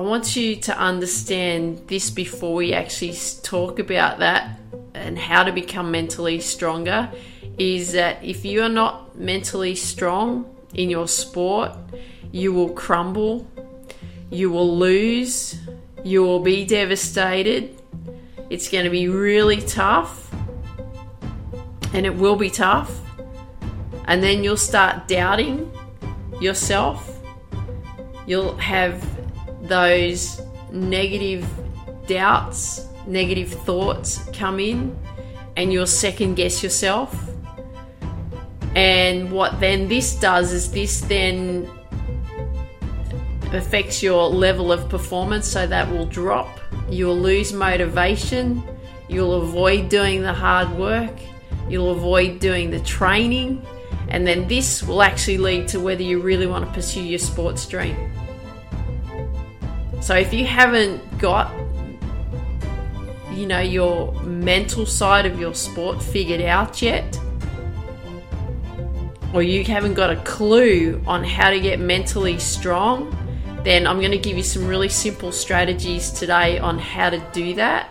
I want you to understand this before we actually talk about that and how to become mentally stronger is that if you are not mentally strong in your sport, you will crumble, you will lose, you will be devastated. It's going to be really tough, and it will be tough. And then you'll start doubting yourself. You'll have those negative doubts, negative thoughts come in, and you'll second guess yourself. And what then this does is this then affects your level of performance, so that will drop. You'll lose motivation. You'll avoid doing the hard work. You'll avoid doing the training. And then this will actually lead to whether you really want to pursue your sports dream. So if you haven't got you know your mental side of your sport figured out yet or you haven't got a clue on how to get mentally strong then I'm going to give you some really simple strategies today on how to do that.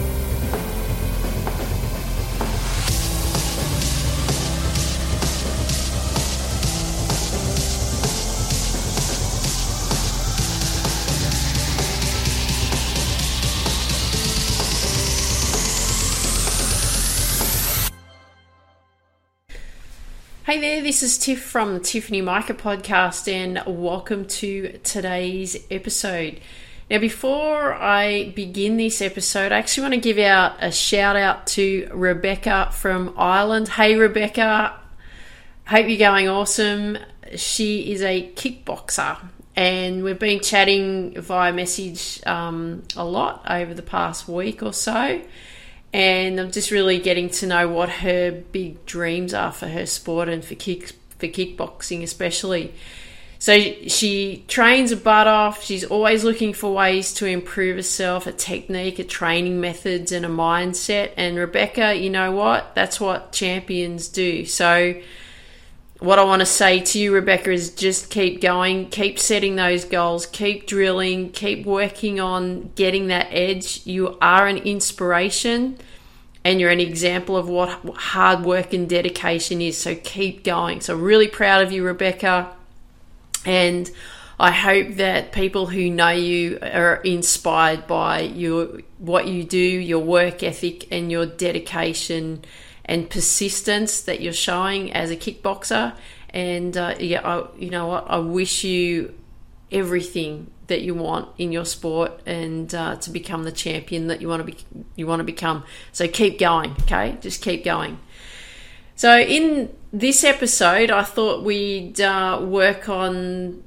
Hey there, this is Tiff from the Tiffany Micah podcast, and welcome to today's episode. Now, before I begin this episode, I actually want to give out a shout out to Rebecca from Ireland. Hey, Rebecca, hope you're going awesome. She is a kickboxer, and we've been chatting via message um, a lot over the past week or so and I'm just really getting to know what her big dreams are for her sport and for kick for kickboxing especially. So she trains a butt off. She's always looking for ways to improve herself, a technique, a training methods, and a mindset. And Rebecca, you know what? That's what champions do. So what I want to say to you, Rebecca, is just keep going, keep setting those goals, keep drilling, keep working on getting that edge. You are an inspiration and you're an example of what hard work and dedication is. So keep going. So, really proud of you, Rebecca. And I hope that people who know you are inspired by your what you do, your work ethic, and your dedication and persistence that you're showing as a kickboxer. And uh, yeah, I, you know what? I wish you everything that you want in your sport and uh, to become the champion that you want to be you want to become. So keep going, okay? Just keep going. So in this episode, I thought we'd uh, work on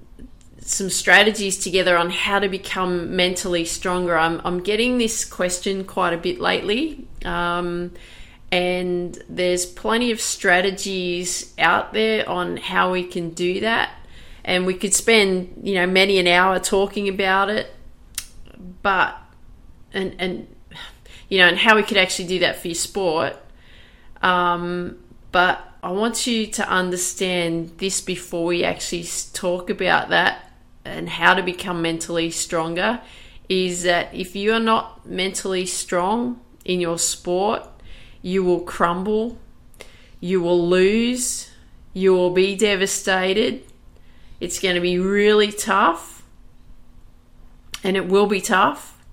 some strategies together on how to become mentally stronger. I'm, I'm getting this question quite a bit lately. Um, and there's plenty of strategies out there on how we can do that. And we could spend you know many an hour talking about it. But and and you know and how we could actually do that for your sport. Um, but I want you to understand this before we actually talk about that and how to become mentally stronger is that if you are not mentally strong in your sport you will crumble, you will lose, you will be devastated. It's going to be really tough, And it will be tough.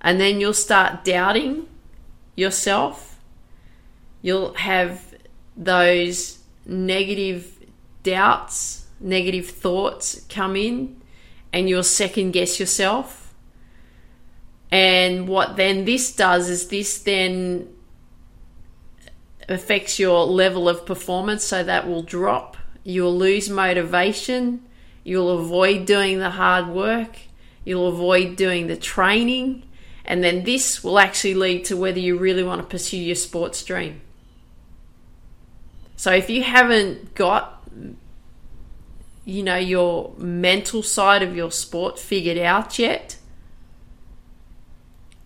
And then you'll start doubting yourself. You'll have those negative doubts, negative thoughts come in, and you'll second guess yourself. And what then this does is this then affects your level of performance, so that will drop. You'll lose motivation. You'll avoid doing the hard work. You'll avoid doing the training. And then this will actually lead to whether you really want to pursue your sports dream. So if you haven't got, you know, your mental side of your sport figured out yet,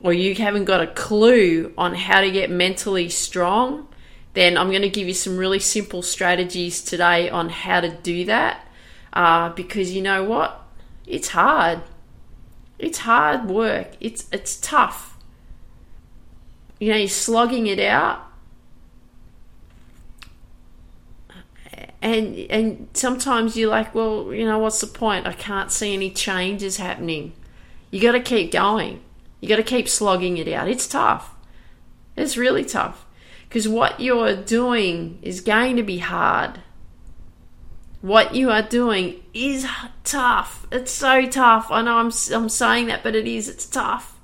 or you haven't got a clue on how to get mentally strong, then I'm going to give you some really simple strategies today on how to do that. Uh, because you know what? It's hard. It's hard work. It's it's tough. You know, you're slogging it out. And and sometimes you're like, well, you know, what's the point? I can't see any changes happening. You got to keep going. You got to keep slogging it out. It's tough. It's really tough. Because what you're doing is going to be hard. What you are doing is tough. It's so tough. I know I'm, I'm saying that, but it is. It's tough.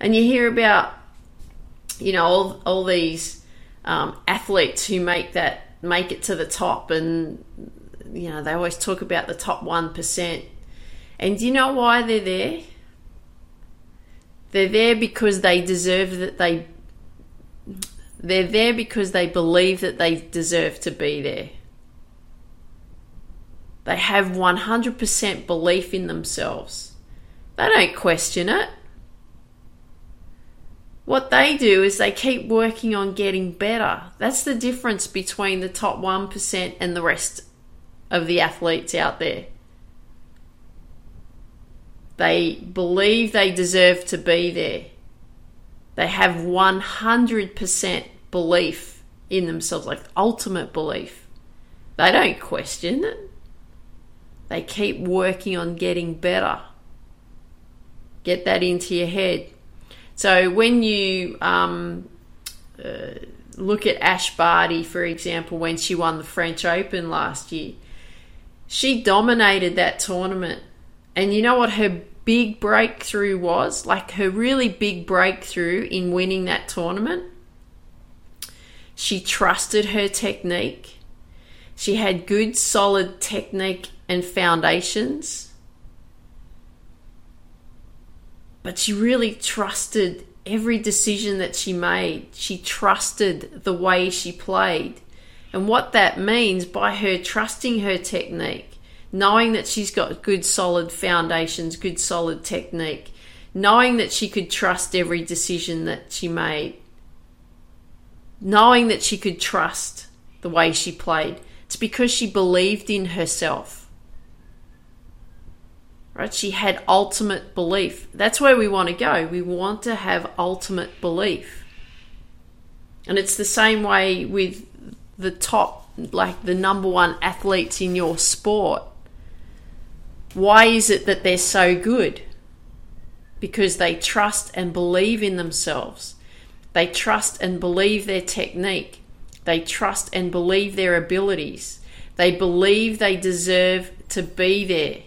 And you hear about, you know, all, all these um, athletes who make that make it to the top, and you know they always talk about the top one percent. And do you know why they're there? They're there because they deserve that they they're there because they believe that they deserve to be there. They have 100% belief in themselves. They don't question it. What they do is they keep working on getting better. That's the difference between the top 1% and the rest of the athletes out there. They believe they deserve to be there. They have 100% belief in themselves, like ultimate belief. They don't question it. They keep working on getting better. Get that into your head. So when you um, uh, look at Ash Barty, for example, when she won the French Open last year, she dominated that tournament. And you know what her big breakthrough was? Like her really big breakthrough in winning that tournament? She trusted her technique. She had good, solid technique and foundations. But she really trusted every decision that she made. She trusted the way she played. And what that means by her trusting her technique knowing that she's got good solid foundations, good solid technique, knowing that she could trust every decision that she made, knowing that she could trust the way she played. It's because she believed in herself. Right? She had ultimate belief. That's where we want to go. We want to have ultimate belief. And it's the same way with the top, like the number one athletes in your sport why is it that they're so good? Because they trust and believe in themselves. They trust and believe their technique. They trust and believe their abilities. They believe they deserve to be there.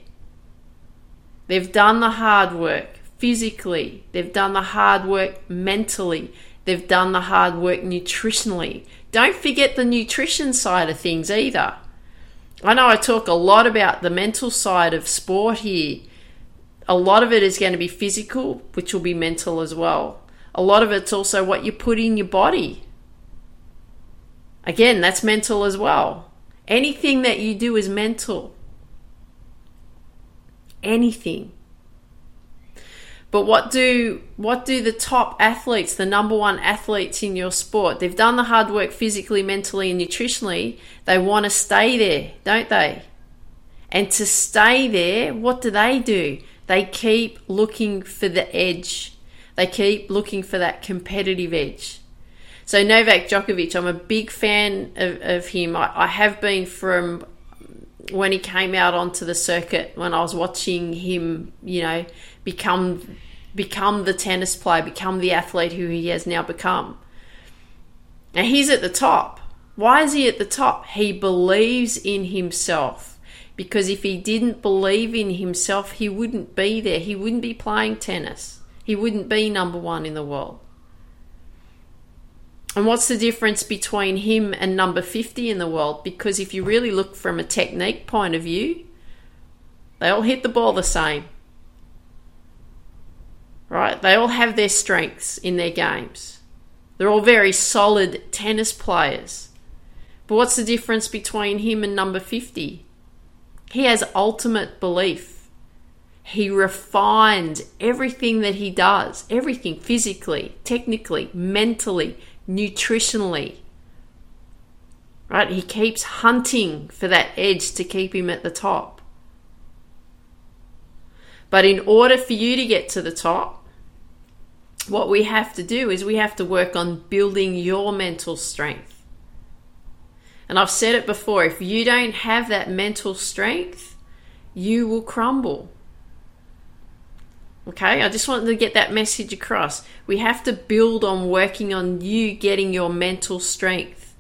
They've done the hard work physically, they've done the hard work mentally, they've done the hard work nutritionally. Don't forget the nutrition side of things either. I know I talk a lot about the mental side of sport here. A lot of it is going to be physical, which will be mental as well. A lot of it's also what you put in your body. Again, that's mental as well. Anything that you do is mental. Anything. But what do what do the top athletes, the number one athletes in your sport? They've done the hard work physically, mentally, and nutritionally. They want to stay there, don't they? And to stay there, what do they do? They keep looking for the edge. They keep looking for that competitive edge. So Novak Djokovic, I'm a big fan of, of him. I, I have been from when he came out onto the circuit when I was watching him, you know, become become the tennis player, become the athlete who he has now become. And he's at the top. Why is he at the top? He believes in himself. Because if he didn't believe in himself, he wouldn't be there. He wouldn't be playing tennis. He wouldn't be number one in the world. And what's the difference between him and number 50 in the world? Because if you really look from a technique point of view, they all hit the ball the same. Right? They all have their strengths in their games. They're all very solid tennis players. But what's the difference between him and number 50? He has ultimate belief. He refined everything that he does, everything physically, technically, mentally, nutritionally. Right? He keeps hunting for that edge to keep him at the top. But in order for you to get to the top, what we have to do is we have to work on building your mental strength. And I've said it before if you don't have that mental strength, you will crumble. Okay, I just wanted to get that message across. We have to build on working on you getting your mental strength,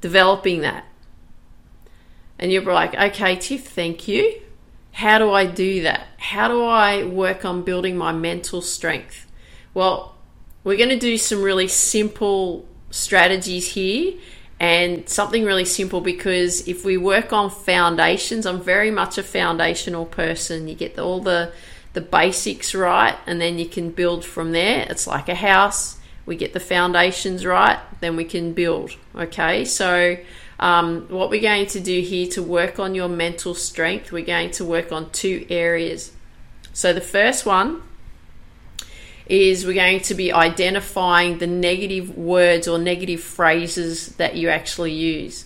developing that. And you're like, okay, Tiff, thank you. How do I do that? How do I work on building my mental strength? Well, we're going to do some really simple strategies here and something really simple because if we work on foundations, I'm very much a foundational person. You get all the the basics right, and then you can build from there. It's like a house. We get the foundations right, then we can build. Okay, so um, what we're going to do here to work on your mental strength, we're going to work on two areas. So the first one is we're going to be identifying the negative words or negative phrases that you actually use.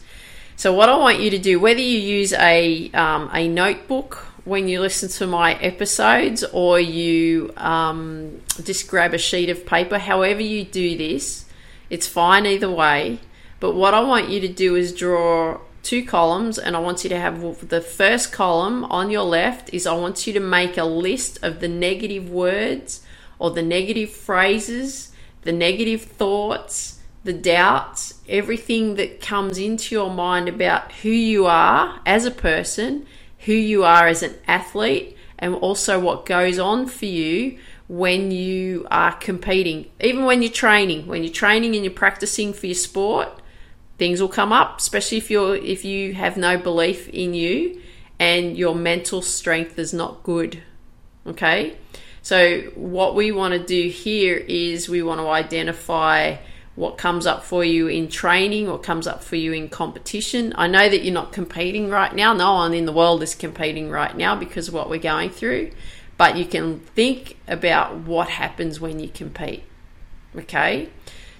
So what I want you to do, whether you use a um, a notebook when you listen to my episodes or you um, just grab a sheet of paper, however you do this, it's fine either way. But what I want you to do is draw two columns, and I want you to have the first column on your left is I want you to make a list of the negative words or the negative phrases, the negative thoughts, the doubts, everything that comes into your mind about who you are as a person who you are as an athlete and also what goes on for you when you are competing. Even when you're training, when you're training and you're practicing for your sport, things will come up, especially if you're if you have no belief in you and your mental strength is not good. Okay? So what we want to do here is we want to identify what comes up for you in training, what comes up for you in competition. I know that you're not competing right now. No one in the world is competing right now because of what we're going through. But you can think about what happens when you compete. Okay?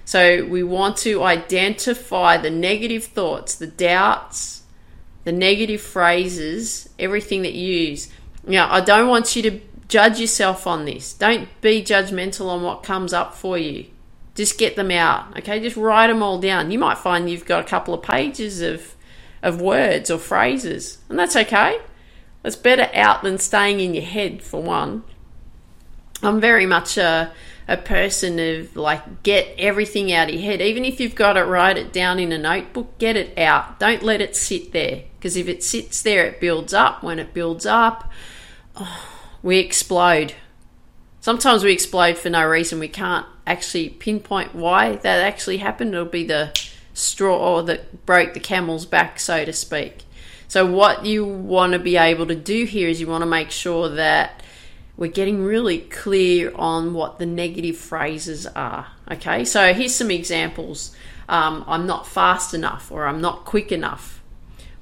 So we want to identify the negative thoughts, the doubts, the negative phrases, everything that you use. Now, I don't want you to judge yourself on this. Don't be judgmental on what comes up for you just get them out, okay? Just write them all down. You might find you've got a couple of pages of of words or phrases, and that's okay. It's better out than staying in your head for one. I'm very much a a person of like get everything out of your head. Even if you've got it, write it down in a notebook, get it out. Don't let it sit there because if it sits there, it builds up. When it builds up, oh, we explode. Sometimes we explode for no reason. We can't actually pinpoint why that actually happened. It'll be the straw that broke the camel's back, so to speak. So, what you want to be able to do here is you want to make sure that we're getting really clear on what the negative phrases are. Okay, so here's some examples um, I'm not fast enough, or I'm not quick enough.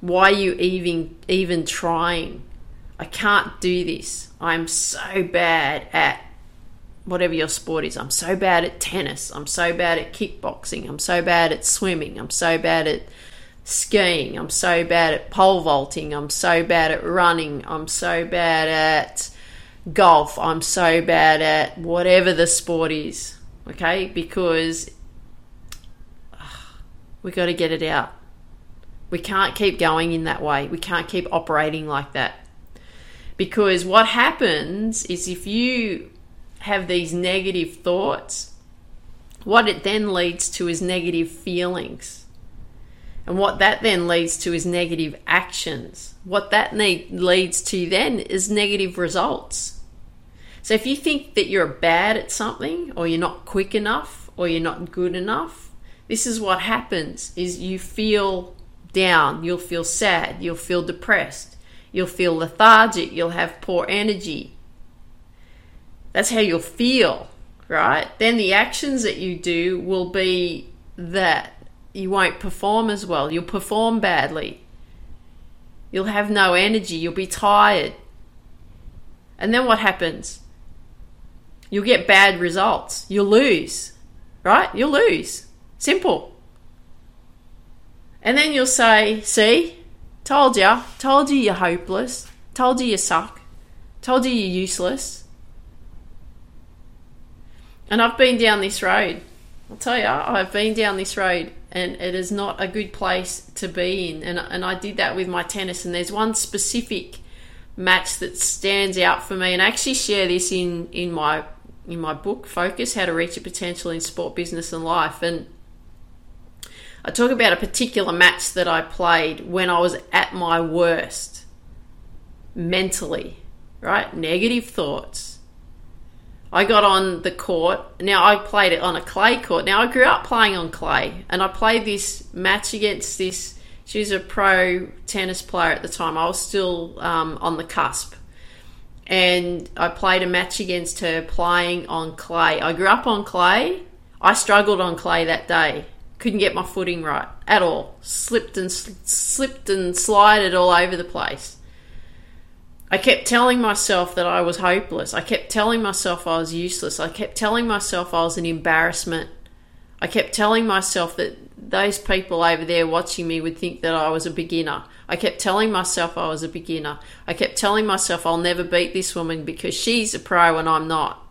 Why are you even, even trying? I can't do this. I'm so bad at whatever your sport is. I'm so bad at tennis. I'm so bad at kickboxing. I'm so bad at swimming. I'm so bad at skiing. I'm so bad at pole vaulting. I'm so bad at running. I'm so bad at golf. I'm so bad at whatever the sport is. Okay? Because we got to get it out. We can't keep going in that way. We can't keep operating like that. Because what happens is if you have these negative thoughts, what it then leads to is negative feelings. And what that then leads to is negative actions. What that need, leads to then is negative results. So if you think that you're bad at something or you're not quick enough or you're not good enough, this is what happens is you feel down, you'll feel sad, you'll feel depressed, you'll feel lethargic, you'll have poor energy. That's how you'll feel, right? Then the actions that you do will be that you won't perform as well. You'll perform badly. You'll have no energy. You'll be tired. And then what happens? You'll get bad results. You'll lose, right? You'll lose. Simple. And then you'll say, See, told you, told you you're hopeless, told you you suck, told you you're useless. And I've been down this road. I'll tell you, I've been down this road and it is not a good place to be in. And, and I did that with my tennis. And there's one specific match that stands out for me. And I actually share this in, in my in my book, Focus How to Reach Your Potential in Sport, Business, and Life. And I talk about a particular match that I played when I was at my worst mentally, right? Negative thoughts I got on the court. Now I played it on a clay court. Now I grew up playing on clay, and I played this match against this. She was a pro tennis player at the time. I was still um, on the cusp, and I played a match against her playing on clay. I grew up on clay. I struggled on clay that day. Couldn't get my footing right at all. Slipped and slipped and slided all over the place. I kept telling myself that I was hopeless. I kept telling myself I was useless. I kept telling myself I was an embarrassment. I kept telling myself that those people over there watching me would think that I was a beginner. I kept telling myself I was a beginner. I kept telling myself I'll never beat this woman because she's a pro and I'm not.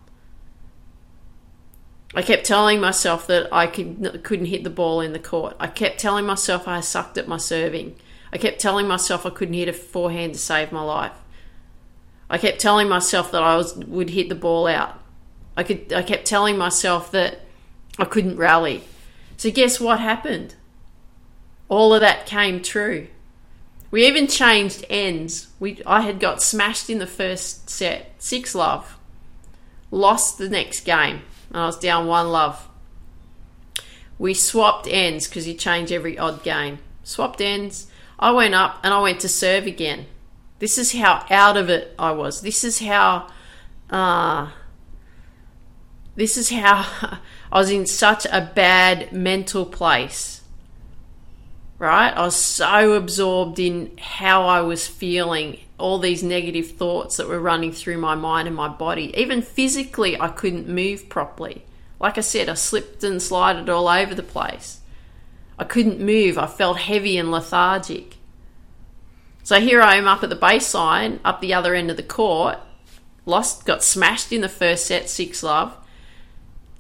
I kept telling myself that I could, couldn't hit the ball in the court. I kept telling myself I sucked at my serving. I kept telling myself I couldn't hit a forehand to save my life. I kept telling myself that I was would hit the ball out. I could I kept telling myself that I couldn't rally. So guess what happened? All of that came true. We even changed ends. We I had got smashed in the first set, six love. Lost the next game, I was down one love. We swapped ends because you change every odd game. Swapped ends. I went up and I went to serve again. This is how out of it I was. This is how, uh, this is how I was in such a bad mental place. Right? I was so absorbed in how I was feeling, all these negative thoughts that were running through my mind and my body. Even physically, I couldn't move properly. Like I said, I slipped and slided all over the place. I couldn't move. I felt heavy and lethargic. So here I am up at the baseline, up the other end of the court. Lost, got smashed in the first set, six love.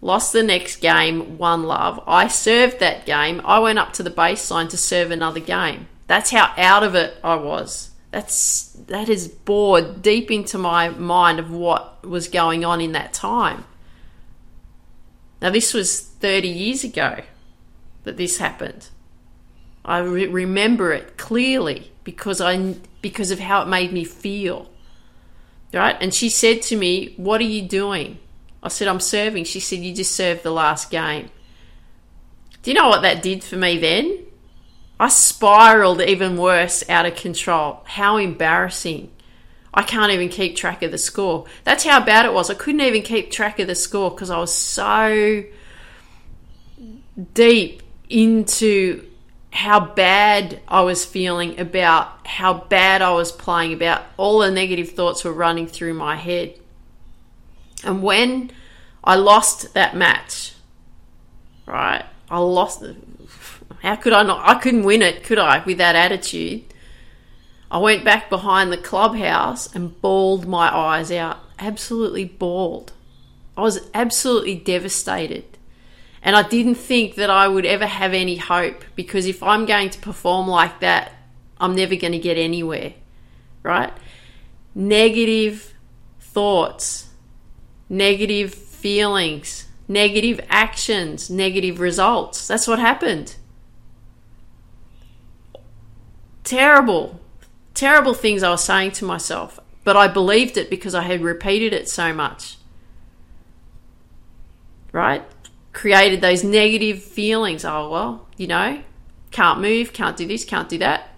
Lost the next game, one love. I served that game. I went up to the baseline to serve another game. That's how out of it I was. That's that is bored deep into my mind of what was going on in that time. Now this was 30 years ago that this happened. I re- remember it clearly because I because of how it made me feel. Right? And she said to me, "What are you doing?" I said, "I'm serving." She said, "You just served the last game." Do you know what that did for me then? I spiraled even worse out of control. How embarrassing. I can't even keep track of the score. That's how bad it was. I couldn't even keep track of the score because I was so deep into how bad I was feeling about how bad I was playing, about all the negative thoughts were running through my head. And when I lost that match, right? I lost. How could I not? I couldn't win it, could I, with that attitude? I went back behind the clubhouse and bawled my eyes out. Absolutely bawled. I was absolutely devastated. And I didn't think that I would ever have any hope because if I'm going to perform like that, I'm never going to get anywhere, right? Negative thoughts, negative feelings, negative actions, negative results. That's what happened. Terrible, terrible things I was saying to myself, but I believed it because I had repeated it so much. Right? Created those negative feelings. Oh, well, you know, can't move, can't do this, can't do that.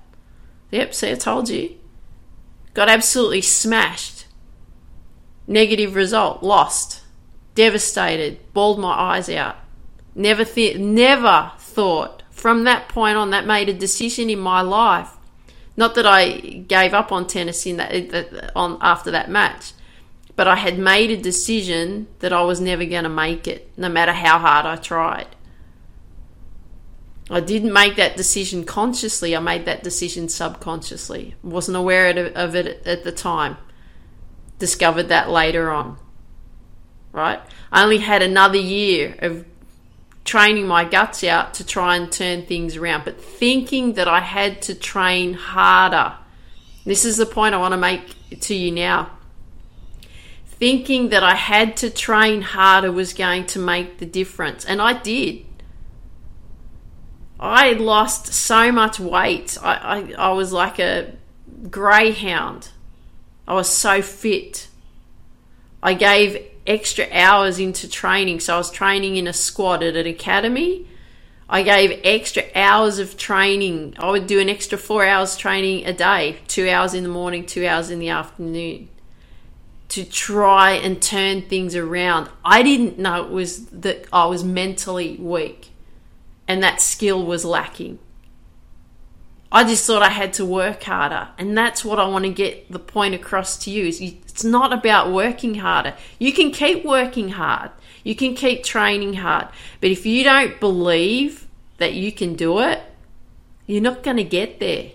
Yep, see, I told you. Got absolutely smashed. Negative result, lost, devastated, bawled my eyes out. Never, th- never thought from that point on that made a decision in my life. Not that I gave up on tennis in eh, that on after that match, but I had made a decision that I was never going to make it, no matter how hard I tried. I didn't make that decision consciously. I made that decision subconsciously. Wasn't aware of it at the time. Discovered that later on. Right? I only had another year of training my guts out to try and turn things around, but thinking that I had to train harder. This is the point I want to make to you now. Thinking that I had to train harder was going to make the difference, and I did. I lost so much weight. I, I, I was like a greyhound. I was so fit. I gave extra hours into training. So I was training in a squad at an academy. I gave extra hours of training. I would do an extra four hours training a day, two hours in the morning, two hours in the afternoon, to try and turn things around. I didn't know it was that I was mentally weak and that skill was lacking. I just thought I had to work harder. And that's what I want to get the point across to you is it's not about working harder. You can keep working hard. You can keep training hard. But if you don't believe that you can do it, you're not going to get there.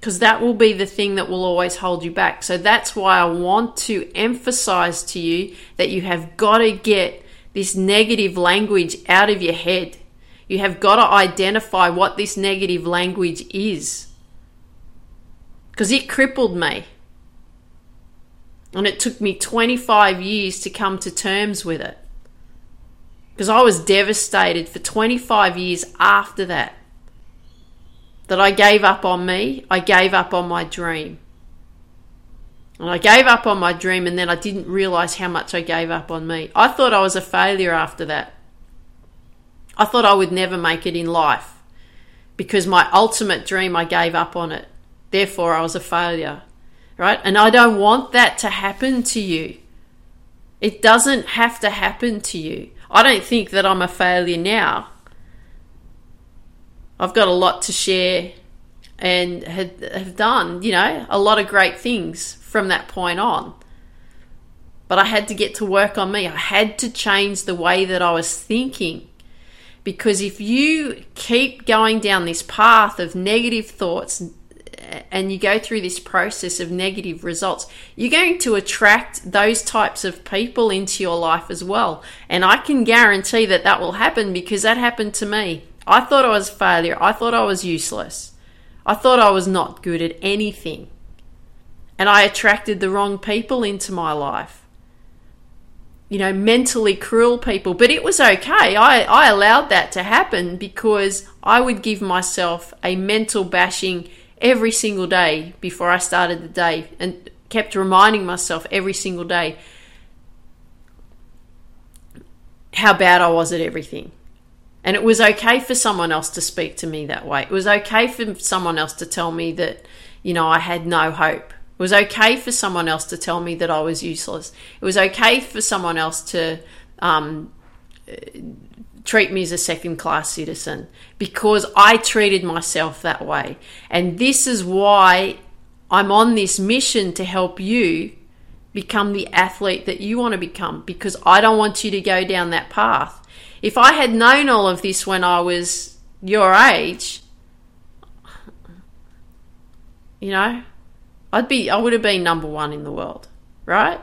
Because that will be the thing that will always hold you back. So that's why I want to emphasize to you that you have got to get this negative language out of your head. You have got to identify what this negative language is. Because it crippled me. And it took me 25 years to come to terms with it. Because I was devastated for 25 years after that. That I gave up on me, I gave up on my dream. And I gave up on my dream, and then I didn't realize how much I gave up on me. I thought I was a failure after that. I thought I would never make it in life because my ultimate dream, I gave up on it. Therefore, I was a failure, right? And I don't want that to happen to you. It doesn't have to happen to you. I don't think that I'm a failure now. I've got a lot to share and have, done, you know, a lot of great things from that point on. But I had to get to work on me. I had to change the way that I was thinking. Because if you keep going down this path of negative thoughts and you go through this process of negative results, you're going to attract those types of people into your life as well. And I can guarantee that that will happen because that happened to me. I thought I was a failure. I thought I was useless. I thought I was not good at anything. And I attracted the wrong people into my life you know, mentally cruel people. But it was okay. I, I allowed that to happen because I would give myself a mental bashing every single day before I started the day and kept reminding myself every single day how bad I was at everything. And it was okay for someone else to speak to me that way. It was okay for someone else to tell me that, you know, I had no hope. It was okay for someone else to tell me that I was useless. It was okay for someone else to um, treat me as a second class citizen because I treated myself that way. And this is why I'm on this mission to help you become the athlete that you want to become because I don't want you to go down that path. If I had known all of this when I was your age, you know, I'd be I would have been number one in the world, right?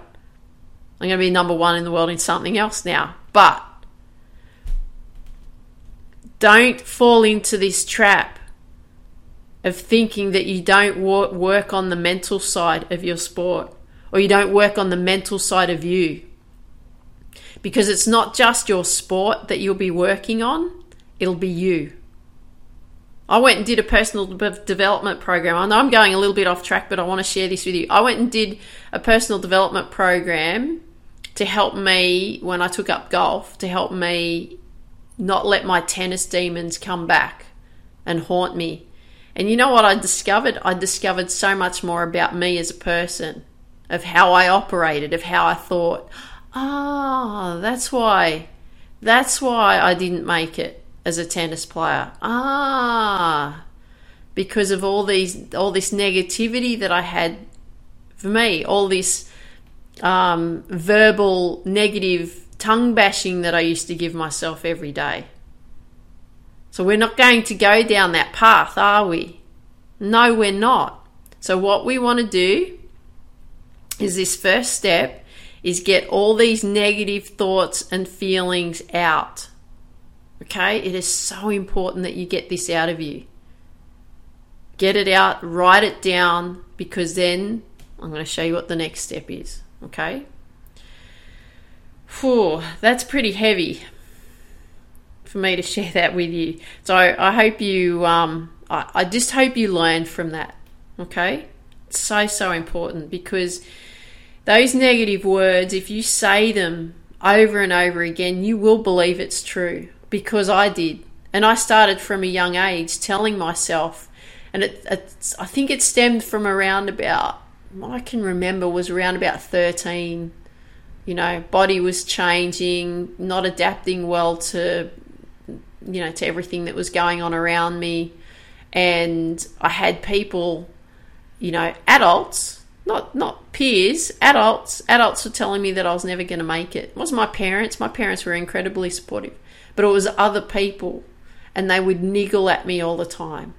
I'm going to be number one in the world in something else now, but don't fall into this trap of thinking that you don't work on the mental side of your sport or you don't work on the mental side of you. Because it's not just your sport that you'll be working on, it'll be you. I went and did a personal development program. I know I'm going a little bit off track, but I want to share this with you. I went and did a personal development program to help me when I took up golf, to help me not let my tennis demons come back and haunt me. And you know what I discovered? I discovered so much more about me as a person, of how I operated, of how I thought. Ah, oh, that's why. That's why I didn't make it as a tennis player. Ah, because of all these all this negativity that I had for me, all this um, verbal negative tongue bashing that I used to give myself every day. So we're not going to go down that path, are we? No, we're not. So what we want to do is this first step is get all these negative thoughts and feelings out. Okay? It is so important that you get this out of you. Get it out, write it down because then I'm going to show you what the next step is. Okay? Whew, that's pretty heavy for me to share that with you. So I hope you, um, I, I just hope you learn from that. Okay? It's so, so important because those negative words, if you say them over and over again, you will believe it's true because I did. And I started from a young age telling myself, and it, I think it stemmed from around about, I can remember was around about 13 you know, body was changing, not adapting well to, you know, to everything that was going on around me. And I had people, you know, adults, not not peers, adults, adults were telling me that I was never going to make it. It was my parents. My parents were incredibly supportive, but it was other people, and they would niggle at me all the time.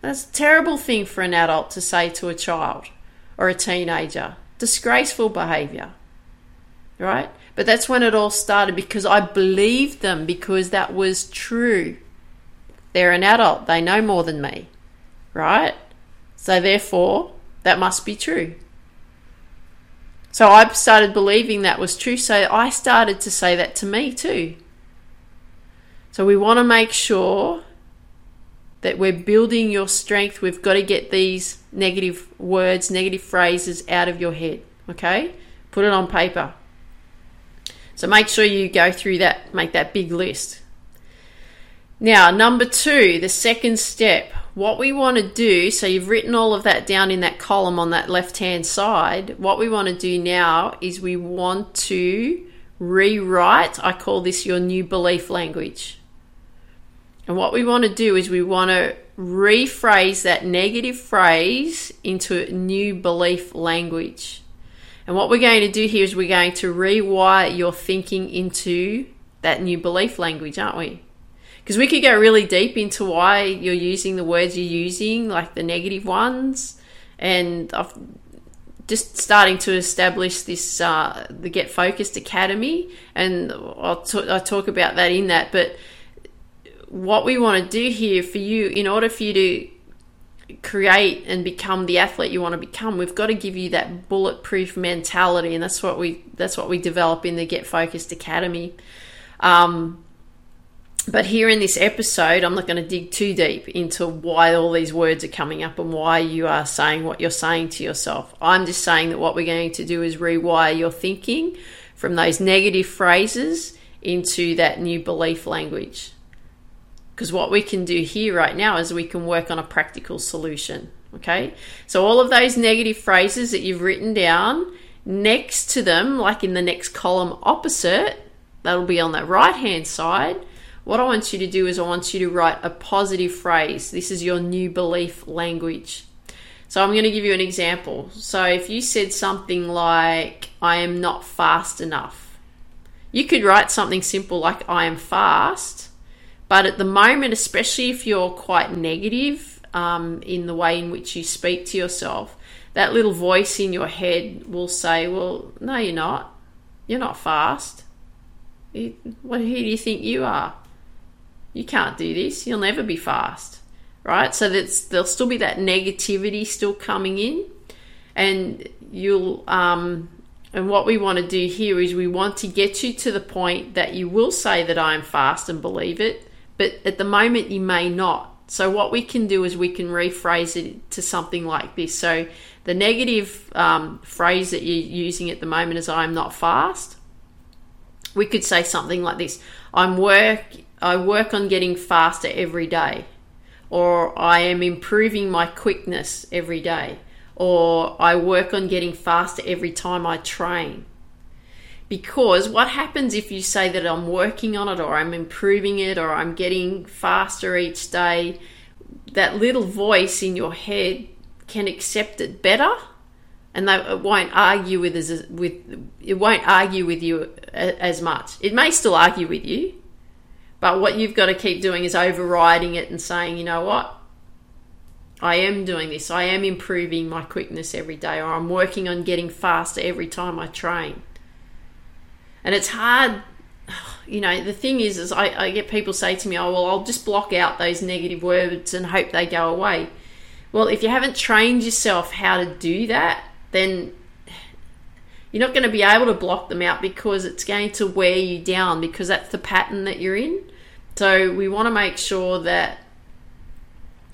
That's a terrible thing for an adult to say to a child or a teenager. Disgraceful behavior right? But that's when it all started because I believed them because that was true. They're an adult, they know more than me, right? So therefore, that must be true. So I started believing that was true, so I started to say that to me too. So we want to make sure that we're building your strength. We've got to get these negative words, negative phrases out of your head, okay? Put it on paper. So make sure you go through that, make that big list. Now, number two, the second step, what we want to do, so you've written all of that down in that column on that left hand side. What we want to do now is we want to rewrite, I call this your new belief language. And what we want to do is we want to rephrase that negative phrase into new belief language. And what we're going to do here is we're going to rewire your thinking into that new belief language, aren't we? Because we could go really deep into why you're using the words you're using, like the negative ones. And I've just starting to establish this, uh, the Get Focused Academy. And I'll, t- I'll talk about that in that. But what we want to do here for you, in order for you to create and become the athlete you want to become we've got to give you that bulletproof mentality and that's what we that's what we develop in the get focused academy. Um, but here in this episode i'm not going to dig too deep into why all these words are coming up and why you are saying what you're saying to yourself. I'm just saying that what we're going to do is rewire your thinking from those negative phrases into that new belief language because what we can do here right now is we can work on a practical solution. Okay, so all of those negative phrases that you've written down next to them, like in the next column opposite, that'll be on that right hand side. What I want you to do is I want you to write a positive phrase. This is your new belief language. So I'm going to give you an example. So if you said something like, I am not fast enough, you could write something simple like, I am fast but at the moment, especially if you're quite negative um, in the way in which you speak to yourself, that little voice in your head will say, Well, no, you're not. You're not fast. what, who do you think you are? You can't do this. You'll never be fast, right? So that's there'll still be that negativity still coming in, and you'll um, and what we want to do here is we want to get you to the point that you will say that I am fast and believe it, but at the moment you may not. So what we can do is we can rephrase it to something like this. So the negative um, phrase that you're using at the moment is "I'm not fast." We could say something like this: "I'm work I work on getting faster every day, or I am improving my quickness every day, or I work on getting faster every time I train. Because what happens if you say that I'm working on it, or I'm improving it, or I'm getting faster each day? That little voice in your head can accept it better and they won't argue with us with it won't argue with you as much. It may still argue with you, but what you've got to keep doing is overriding it and saying, you know what? I am doing this. I am improving my quickness every day, or I'm working on getting faster every time I train. And it's hard, you know. The thing is, is I, I get people say to me, "Oh, well, I'll just block out those negative words and hope they go away." Well, if you haven't trained yourself how to do that, then you're not going to be able to block them out because it's going to wear you down because that's the pattern that you're in. So we want to make sure that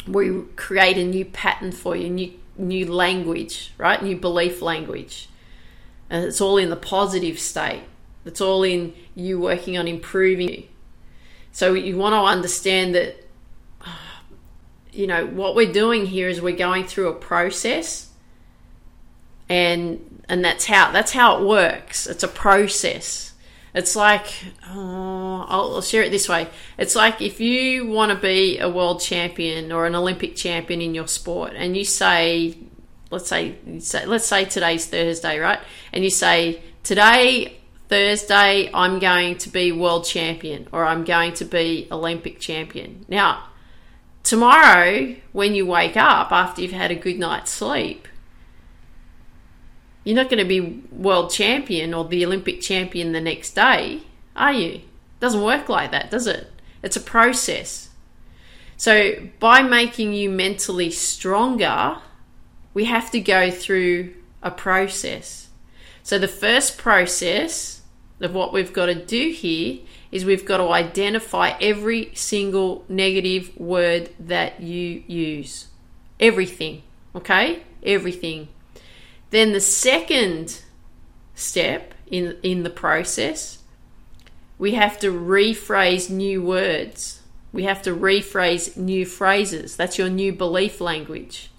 we create a new pattern for you, new new language, right? New belief language. And it's all in the positive state. It's all in you working on improving. So you want to understand that you know what we're doing here is we're going through a process and and that's how that's how it works. It's a process. It's like, oh, I'll, I'll share it this way. It's like if you want to be a world champion or an Olympic champion in your sport, and you say, let's say, let's say today's Thursday, right? And you say, today, Thursday, I'm going to be world champion or I'm going to be Olympic champion. Now, tomorrow, when you wake up after you've had a good night's sleep, you're not going to be world champion or the Olympic champion the next day, are you? Doesn't work like that, does it? It's a process. So, by making you mentally stronger, we have to go through a process. So, the first process of what we've got to do here is we've got to identify every single negative word that you use. Everything, okay? Everything. Then the second step in, in the process, we have to rephrase new words. We have to rephrase new phrases. That's your new belief language.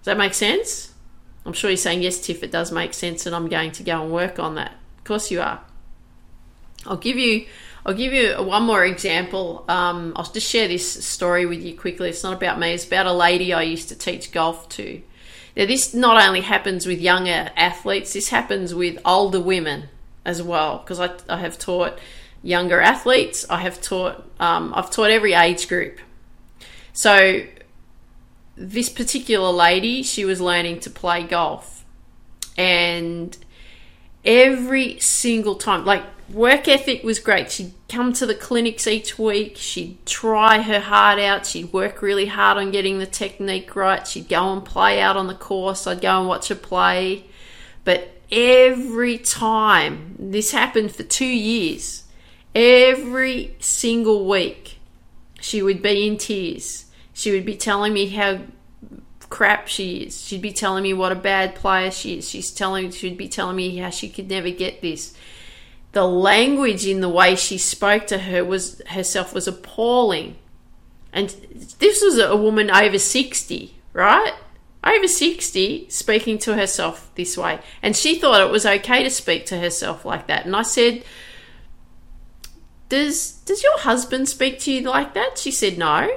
Does that make sense? I'm sure you're saying, yes, Tiff, it does make sense, and I'm going to go and work on that. Of course you are. I'll give you I'll give you one more example. Um, I'll just share this story with you quickly. It's not about me. It's about a lady I used to teach golf to. Now, this not only happens with younger athletes, this happens with older women as well, because I, I have taught younger athletes, I have taught, um, I've taught every age group. So, this particular lady, she was learning to play golf, and every single time, like work ethic was great. She'd come to the clinics each week. She'd try her heart out. She'd work really hard on getting the technique right. She'd go and play out on the course. I'd go and watch her play. But every time, this happened for two years, every single week, she would be in tears. She would be telling me how crap she is. She'd be telling me what a bad player she is. She's telling she'd be telling me how she could never get this the language in the way she spoke to her was herself was appalling. And this was a woman over 60, right? Over 60 speaking to herself this way. And she thought it was okay to speak to herself like that. And I said, "Does does your husband speak to you like that?" She said, "No."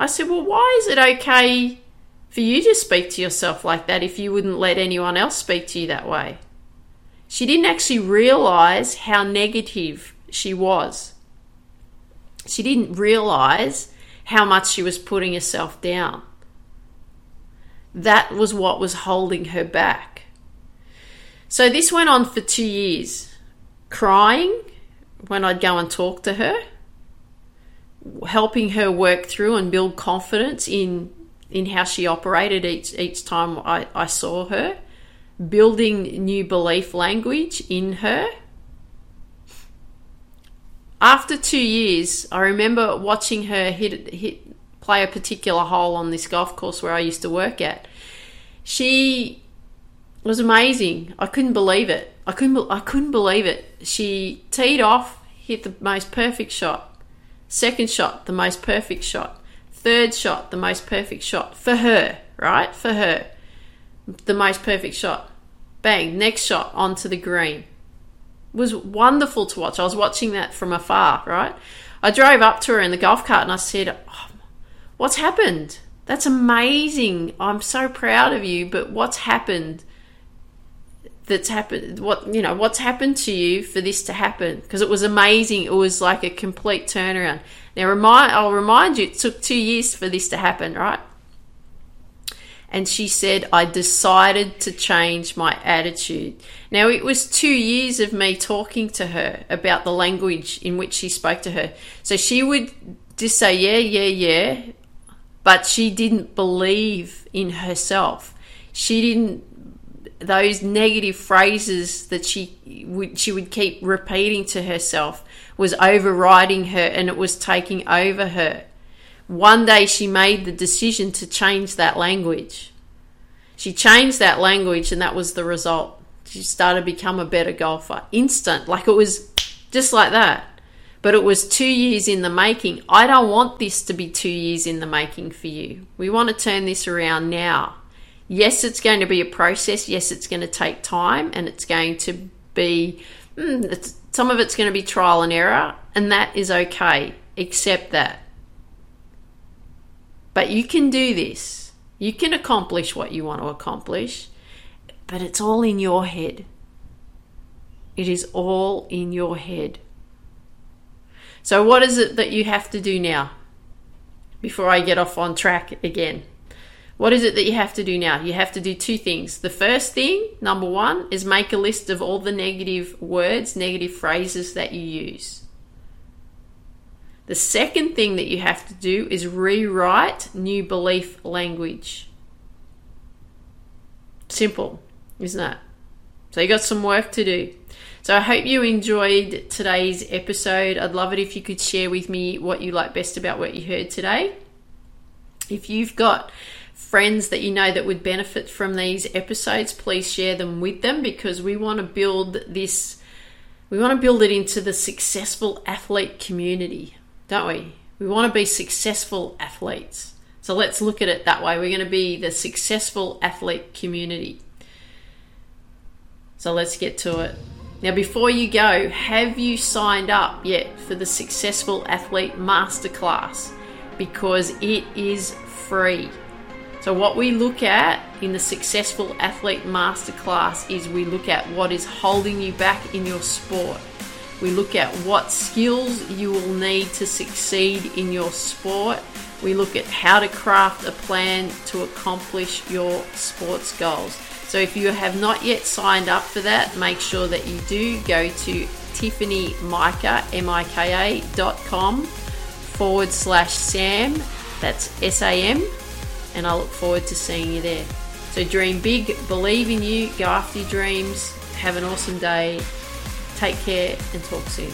I said, "Well, why is it okay for you to speak to yourself like that if you wouldn't let anyone else speak to you that way?" She didn't actually realize how negative she was. She didn't realize how much she was putting herself down. That was what was holding her back. So this went on for two years, crying, when I'd go and talk to her, helping her work through and build confidence in in how she operated each each time I, I saw her, building new belief language in her. After two years, I remember watching her hit hit play a particular hole on this golf course where I used to work at. She was amazing. I couldn't believe it. I couldn't I couldn't believe it. She teed off, hit the most perfect shot. Second shot, the most perfect shot. Third shot, the most perfect shot for her, right? For her. The most perfect shot. Bang, next shot onto the green. It was wonderful to watch. I was watching that from afar, right? I drove up to her in the golf cart and I said, oh, What's happened? That's amazing. I'm so proud of you, but what's happened? That's happened. What you know? What's happened to you for this to happen? Because it was amazing. It was like a complete turnaround. Now, remind I'll remind you, it took two years for this to happen, right? and she said, I decided to change my attitude. Now, it was two years of me talking to her about the language in which she spoke to her. So she would just say, Yeah, yeah, yeah, but she didn't believe in herself. She didn't those negative phrases that she would she would keep repeating to herself was overriding her and it was taking over her. One day she made the decision to change that language. She changed that language and that was the result. She started to become a better golfer. Instant, like it was just like that. But it was two years in the making. I don't want this to be two years in the making for you. We want to turn this around now. Yes, it's going to be a process. Yes, it's going to take time and it's going to be, mm, some of it's going to be trial and error, and that is okay. Accept that. But you can do this. You can accomplish what you want to accomplish, but it's all in your head. It is all in your head. So, what is it that you have to do now? Before I get off on track again. What is it that you have to do now? You have to do two things. The first thing, number one, is make a list of all the negative words, negative phrases that you use. The second thing that you have to do is rewrite new belief language. Simple, isn't it? So you got some work to do. So I hope you enjoyed today's episode. I'd love it if you could share with me what you like best about what you heard today. If you've got friends that you know that would benefit from these episodes, please share them with them because we want to build this we want to build it into the successful athlete community, don't we? We want to be successful athletes. So let's look at it that way. We're going to be the successful athlete community. So let's get to it. Now, before you go, have you signed up yet for the Successful Athlete Masterclass? Because it is free. So, what we look at in the Successful Athlete Masterclass is we look at what is holding you back in your sport. We look at what skills you will need to succeed in your sport. We look at how to craft a plan to accomplish your sports goals. So if you have not yet signed up for that, make sure that you do go to tiffanymika, M-I-K-A dot com forward slash Sam. That's S-A-M. And I look forward to seeing you there. So dream big, believe in you, go after your dreams, have an awesome day. Take care and talk soon.